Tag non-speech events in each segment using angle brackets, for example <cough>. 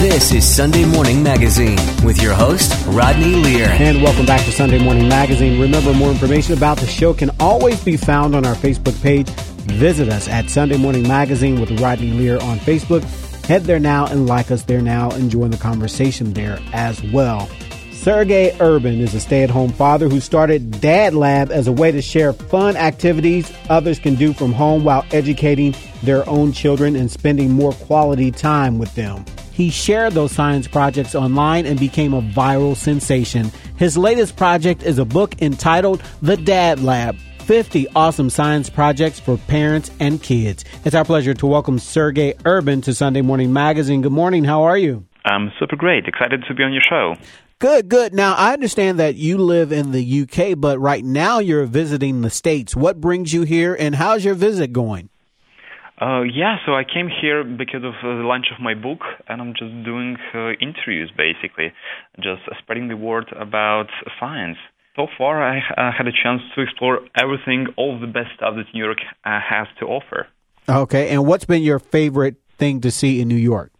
This is Sunday Morning Magazine with your host, Rodney Lear. And welcome back to Sunday Morning Magazine. Remember, more information about the show can always be found on our Facebook page. Visit us at Sunday Morning Magazine with Rodney Lear on Facebook. Head there now and like us there now and join the conversation there as well. Sergey Urban is a stay at home father who started Dad Lab as a way to share fun activities others can do from home while educating their own children and spending more quality time with them. He shared those science projects online and became a viral sensation. His latest project is a book entitled The Dad Lab 50 awesome science projects for parents and kids. It's our pleasure to welcome Sergey Urban to Sunday Morning Magazine. Good morning. How are you? I'm super great. Excited to be on your show. Good, good. Now, I understand that you live in the UK, but right now you're visiting the States. What brings you here and how's your visit going? Uh, yeah, so I came here because of uh, the launch of my book, and I'm just doing uh, interviews basically, just spreading the word about science. So far, I uh, had a chance to explore everything, all the best stuff that New York uh, has to offer. Okay, and what's been your favorite thing to see in New York?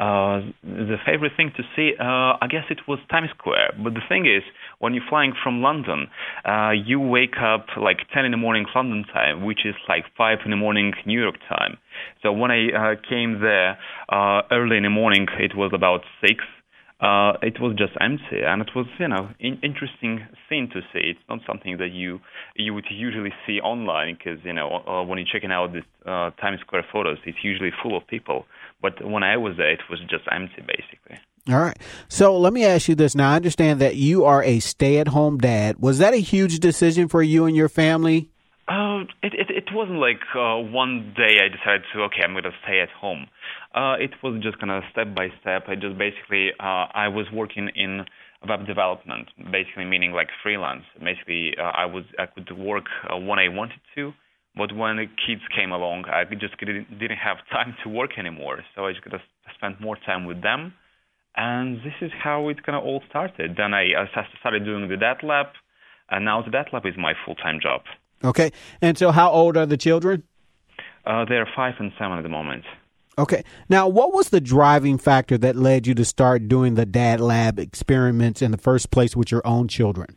Uh, the favorite thing to see, uh, I guess it was Times Square. But the thing is, when you're flying from London, uh, you wake up like 10 in the morning London time, which is like 5 in the morning New York time. So when I uh, came there uh, early in the morning, it was about 6. Uh, it was just empty, and it was, you know, in- interesting thing to see. It's not something that you you would usually see online because, you know, uh, when you're checking out the uh, Times Square photos, it's usually full of people. But when I was there, it was just empty, basically. All right. So let me ask you this. Now, I understand that you are a stay at home dad. Was that a huge decision for you and your family? Uh, it, it, it wasn't like uh, one day I decided to, okay, I'm going to stay at home. Uh, it was just kind of step by step. I just basically, uh, I was working in web development, basically meaning like freelance. Basically, uh, I was I could work when I wanted to, but when the kids came along, I just didn't, didn't have time to work anymore. So I just got to spend more time with them. And this is how it kind of all started. Then I, I started doing the Dad Lab, and now the Dad Lab is my full time job. Okay. And so, how old are the children? Uh, they're five and seven at the moment. Okay. Now, what was the driving factor that led you to start doing the Dad Lab experiments in the first place with your own children?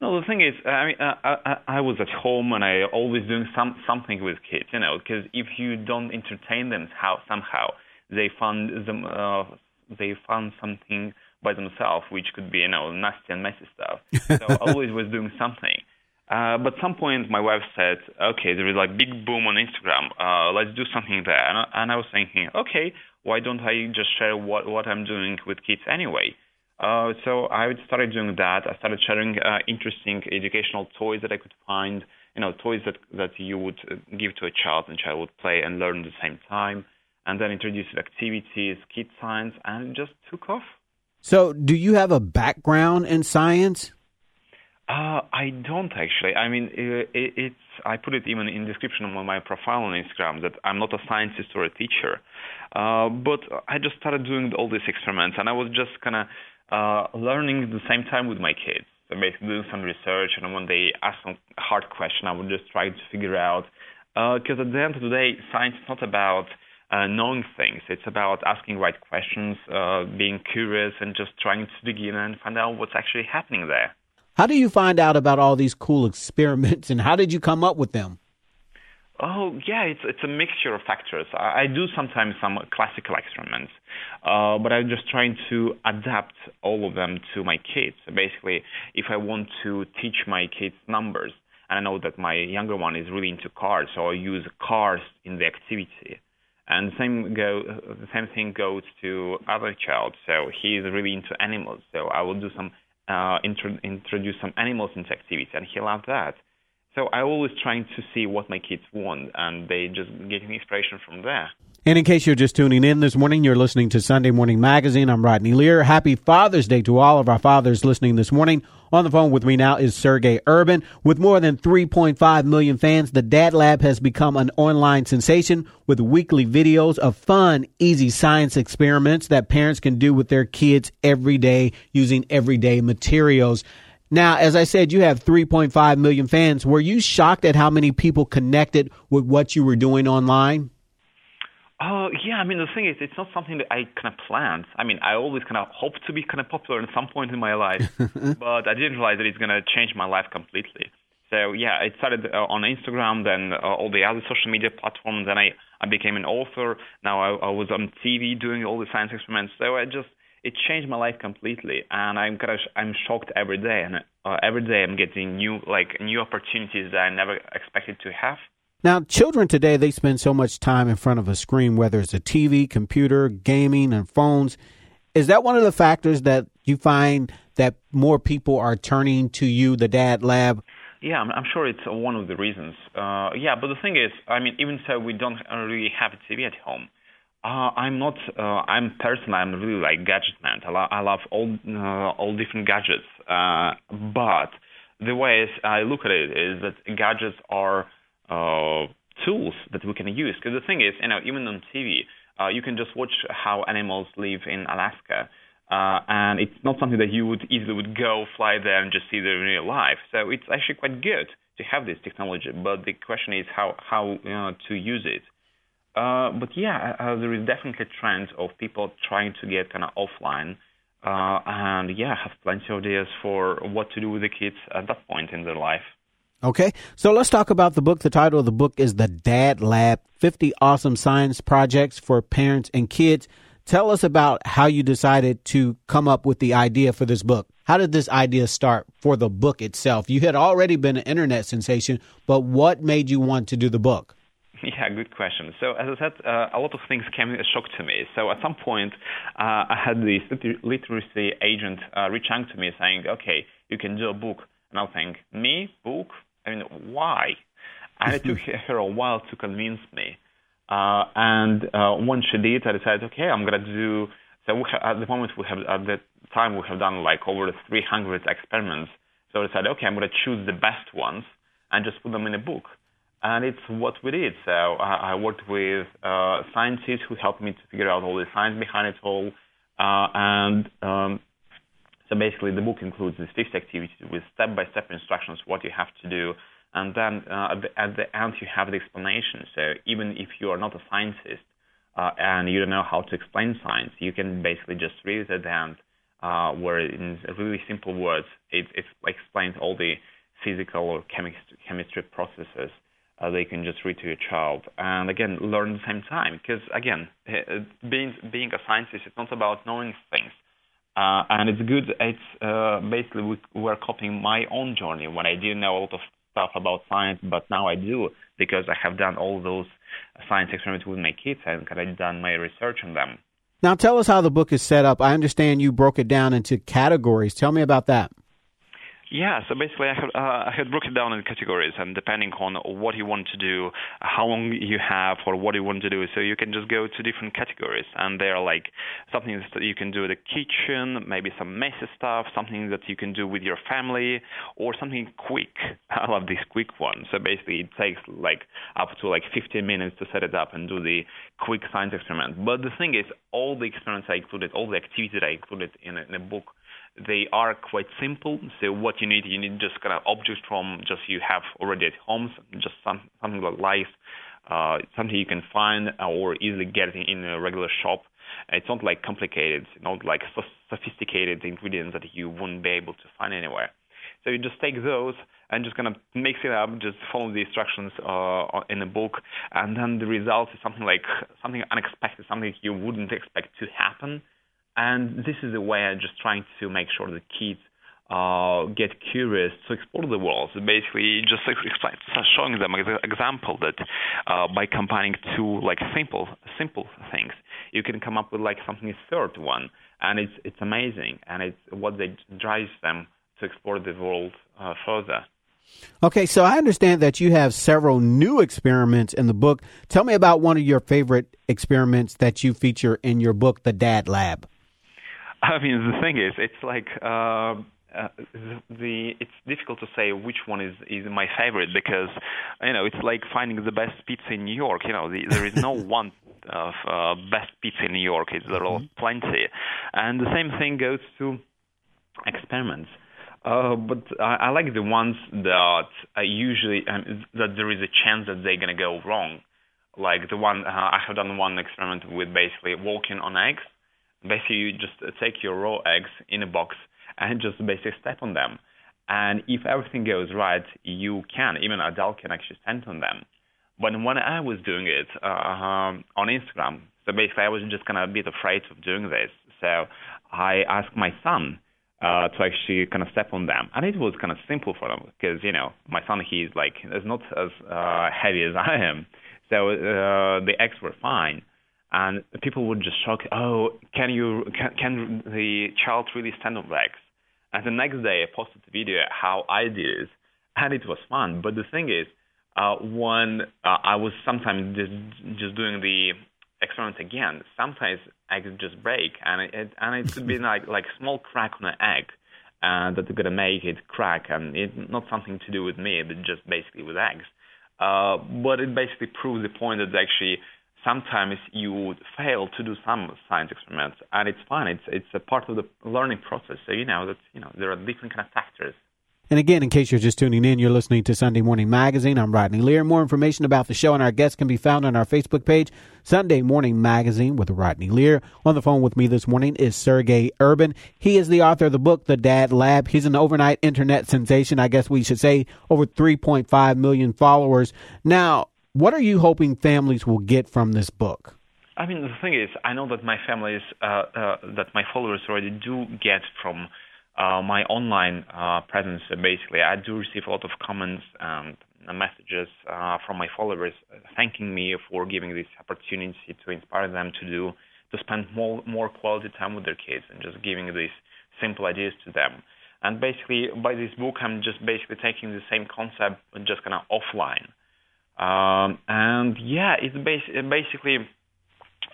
No, the thing is, I mean, I, I, I was at home and I always doing some something with kids, you know, because if you don't entertain them how somehow they find them uh, they found something by themselves, which could be you know nasty and messy stuff. So <laughs> I always was doing something. Uh, but at some point, my wife said, "Okay, there is like big boom on Instagram. Uh, let's do something there." And I, and I was thinking, "Okay, why don't I just share what what I'm doing with kids anyway?" Uh, so I started doing that. I started sharing uh, interesting educational toys that I could find, you know, toys that, that you would uh, give to a child and child would play and learn at the same time. And then introduced activities, kid science, and just took off. So, do you have a background in science? Uh, I don't actually. I mean, it, it's I put it even in description on my profile on Instagram that I'm not a scientist or a teacher, uh, but I just started doing all these experiments, and I was just kind of uh, learning at the same time with my kids. So basically doing some research, and when they ask some hard question, I would just try to figure out. Because uh, at the end of the day, science is not about uh, knowing things. It's about asking right questions, uh, being curious, and just trying to dig in and find out what's actually happening there. How do you find out about all these cool experiments, and how did you come up with them? Oh yeah, it's it's a mixture of factors. I, I do sometimes some classical experiments, uh, but I'm just trying to adapt all of them to my kids. Basically, if I want to teach my kids numbers, and I know that my younger one is really into cars, so I use cars in the activity. And same go the same thing goes to other child. So he is really into animals. So I will do some uh, intro- introduce some animals into activity, and he loved that. So I always trying to see what my kids want, and they just get inspiration from there. And in case you're just tuning in this morning, you're listening to Sunday Morning Magazine. I'm Rodney Lear. Happy Father's Day to all of our fathers listening this morning. On the phone with me now is Sergey Urban. With more than 3.5 million fans, the Dad Lab has become an online sensation with weekly videos of fun, easy science experiments that parents can do with their kids every day using everyday materials. Now, as I said, you have 3.5 million fans. Were you shocked at how many people connected with what you were doing online? Uh, yeah, I mean, the thing is, it's not something that I kind of planned. I mean, I always kind of hoped to be kind of popular at some point in my life, <laughs> but I didn't realize that it's going to change my life completely. So, yeah, it started uh, on Instagram, then uh, all the other social media platforms, then I, I became an author. Now I, I was on TV doing all the science experiments. So I just, it changed my life completely, and I'm kind of, I'm shocked every day, and uh, every day I'm getting new, like, new opportunities that I never expected to have. Now, children today, they spend so much time in front of a screen, whether it's a TV, computer, gaming, and phones. Is that one of the factors that you find that more people are turning to you, the Dad Lab? Yeah, I'm, I'm sure it's one of the reasons. Uh, yeah, but the thing is, I mean, even so, we don't really have a TV at home. Uh, I'm not. Uh, I'm personally. I'm really like gadget man. I, lo- I love all uh, all different gadgets. Uh, but the way I look at it is that gadgets are uh, tools that we can use. Because the thing is, you know, even on TV, uh, you can just watch how animals live in Alaska. And it's not something that you would easily would go fly there and just see them in real life. So it's actually quite good to have this technology, but the question is how how you know, to use it. Uh, but yeah, uh, there is definitely a trend of people trying to get kind of offline, uh, and yeah, have plenty of ideas for what to do with the kids at that point in their life. Okay, so let's talk about the book. The title of the book is The Dad Lab 50 Awesome Science Projects for Parents and Kids. Tell us about how you decided to come up with the idea for this book. How did this idea start for the book itself? You had already been an internet sensation, but what made you want to do the book? <laughs> Yeah, good question. So, as I said, uh, a lot of things came as a shock to me. So, at some point, uh, I had this literacy agent uh, reach out to me saying, okay, you can do a book. And I was saying, me, book? I mean, why? And it took <laughs> her a while to convince me. Uh, and uh, once she did, I decided, okay, I'm gonna do. So we ha- at the moment we have at the time we have done like over 300 experiments. So I decided, okay, I'm gonna choose the best ones and just put them in a book. And it's what we did. So I, I worked with uh, scientists who helped me to figure out all the science behind it all. Uh, and um, so basically, the book includes these 50 activities with step-by-step instructions what you have to do and then uh, at, the, at, the, end you have the explanation. So even if you are not a scientist uh, and you don't know how to explain science, you can basically just read it at the end, uh, where in really simple words it, it explains all the physical or chemistry, chemistry processes. Uh, they can just read to your child and again learn at the same time because again being being a scientist it's not about knowing things uh, and it's good. It's uh, basically we, we're copying my own journey when I didn't know a lot of stuff about science, but now I do because I have done all those science experiments with my kids and I've done my research on them. Now, tell us how the book is set up. I understand you broke it down into categories. Tell me about that. Yeah, so basically, I have uh, I had broken it down in categories, and depending on what you want to do, how long you have, or what you want to do, so you can just go to different categories, and they're like something that you can do in the kitchen, maybe some messy stuff, something that you can do with your family, or something quick. <laughs> I love this quick one. So basically, it takes like up to like 15 minutes to set it up and do the quick science experiment. But the thing is, all the experiments I included, all the activities I included in a, in a book they are quite simple. So what you need, you need just kind of objects from just you have already at home, just some, something like life, uh, something you can find or easily get in a regular shop. It's not like complicated, not like sophisticated ingredients that you wouldn't be able to find anywhere. So you just take those and just kind of mix it up, just follow the instructions uh, in the book, and then the result is something like something unexpected, something you wouldn't expect to happen and this is a way I'm just trying to make sure the kids uh, get curious to explore the world. So basically, just showing them an example that uh, by combining two like simple simple things, you can come up with like something a third one, and it's it's amazing, and it's what they drives them to explore the world uh, further. Okay, so I understand that you have several new experiments in the book. Tell me about one of your favorite experiments that you feature in your book, The Dad Lab. I mean, the thing is, it's like uh, uh, the it's difficult to say which one is is my favorite because you know it's like finding the best pizza in New York. You know, the, there is no <laughs> one of uh, best pizza in New York. It's there are mm-hmm. plenty, and the same thing goes to experiments. Uh, but I, I like the ones that I usually um, that there is a chance that they're gonna go wrong like the one uh, I have done one experiment with basically walking on eggs. Basically, you just take your raw eggs in a box and just basically step on them. And if everything goes right, you can, even an adult can actually stand on them. But when I was doing it uh, on Instagram, so basically I was just kind of a bit afraid of doing this. So I asked my son uh, to actually kind of step on them, and it was kind of simple for them because you know my son he's like is not as uh, heavy as <laughs> I am, so uh, the eggs were fine. And people would just shock, oh, can you can, can the child really stand on legs? And the next day, I posted a video how I did it, and it was fun. But the thing is, uh, when uh, I was sometimes just, just doing the experiment again, sometimes eggs just break, and it and it could be like like small crack on an egg, uh, that's gonna make it crack, and it's not something to do with me, but just basically with eggs. Uh, but it basically proves the point that actually sometimes you would fail to do some science experiments, and it's fine. It's it's a part of the learning process. So you know that you know there are different kind of factors. And again, in case you're just tuning in, you're listening to Sunday Morning Magazine. I'm Rodney Lear. More information about the show and our guests can be found on our Facebook page, Sunday Morning Magazine with Rodney Lear. On the phone with me this morning is Sergey Urban. He is the author of the book, The Dad Lab. He's an overnight internet sensation. I guess we should say over 3.5 million followers. Now, what are you hoping families will get from this book? I mean, the thing is, I know that my families, uh, uh, that my followers already do get from uh, my online uh, presence. Basically, I do receive a lot of comments and messages uh, from my followers thanking me for giving this opportunity to inspire them to do to spend more more quality time with their kids and just giving these simple ideas to them. And basically, by this book, I'm just basically taking the same concept, and just kind of offline. Um, and yeah, it's bas- basically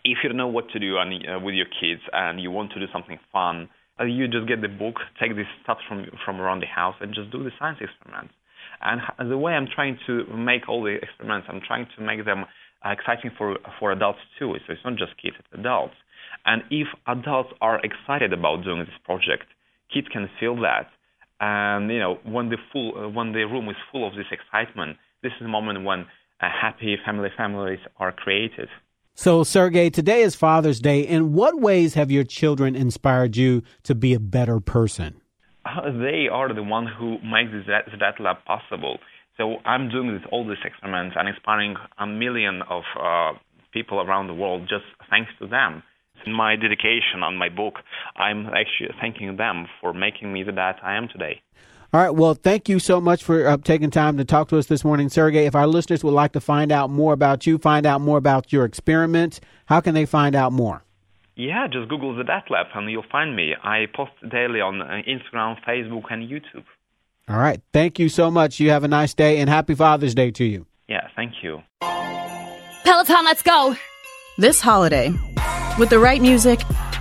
if you don't know what to do and, uh, with your kids and you want to do something fun, uh, you just get the book, take this stuff from from around the house, and just do the science experiments. And the way I'm trying to make all the experiments, I'm trying to make them uh, exciting for for adults too. So it's not just kids, it's adults. And if adults are excited about doing this project, kids can feel that. And you know, when the full uh, when the room is full of this excitement, this is a moment when a happy family families are created. So, Sergey, today is Father's Day. In what ways have your children inspired you to be a better person? Uh, they are the one who makes that, that lab possible. So I'm doing this, all these experiments and inspiring a million of uh, people around the world just thanks to them. In my dedication on my book, I'm actually thanking them for making me the dad I am today. All right. Well, thank you so much for uh, taking time to talk to us this morning, Sergey. If our listeners would like to find out more about you, find out more about your experiment, how can they find out more? Yeah, just Google the Dad Lab and you'll find me. I post daily on uh, Instagram, Facebook, and YouTube. All right. Thank you so much. You have a nice day and happy Father's Day to you. Yeah, thank you. Peloton, let's go. This holiday, with the right music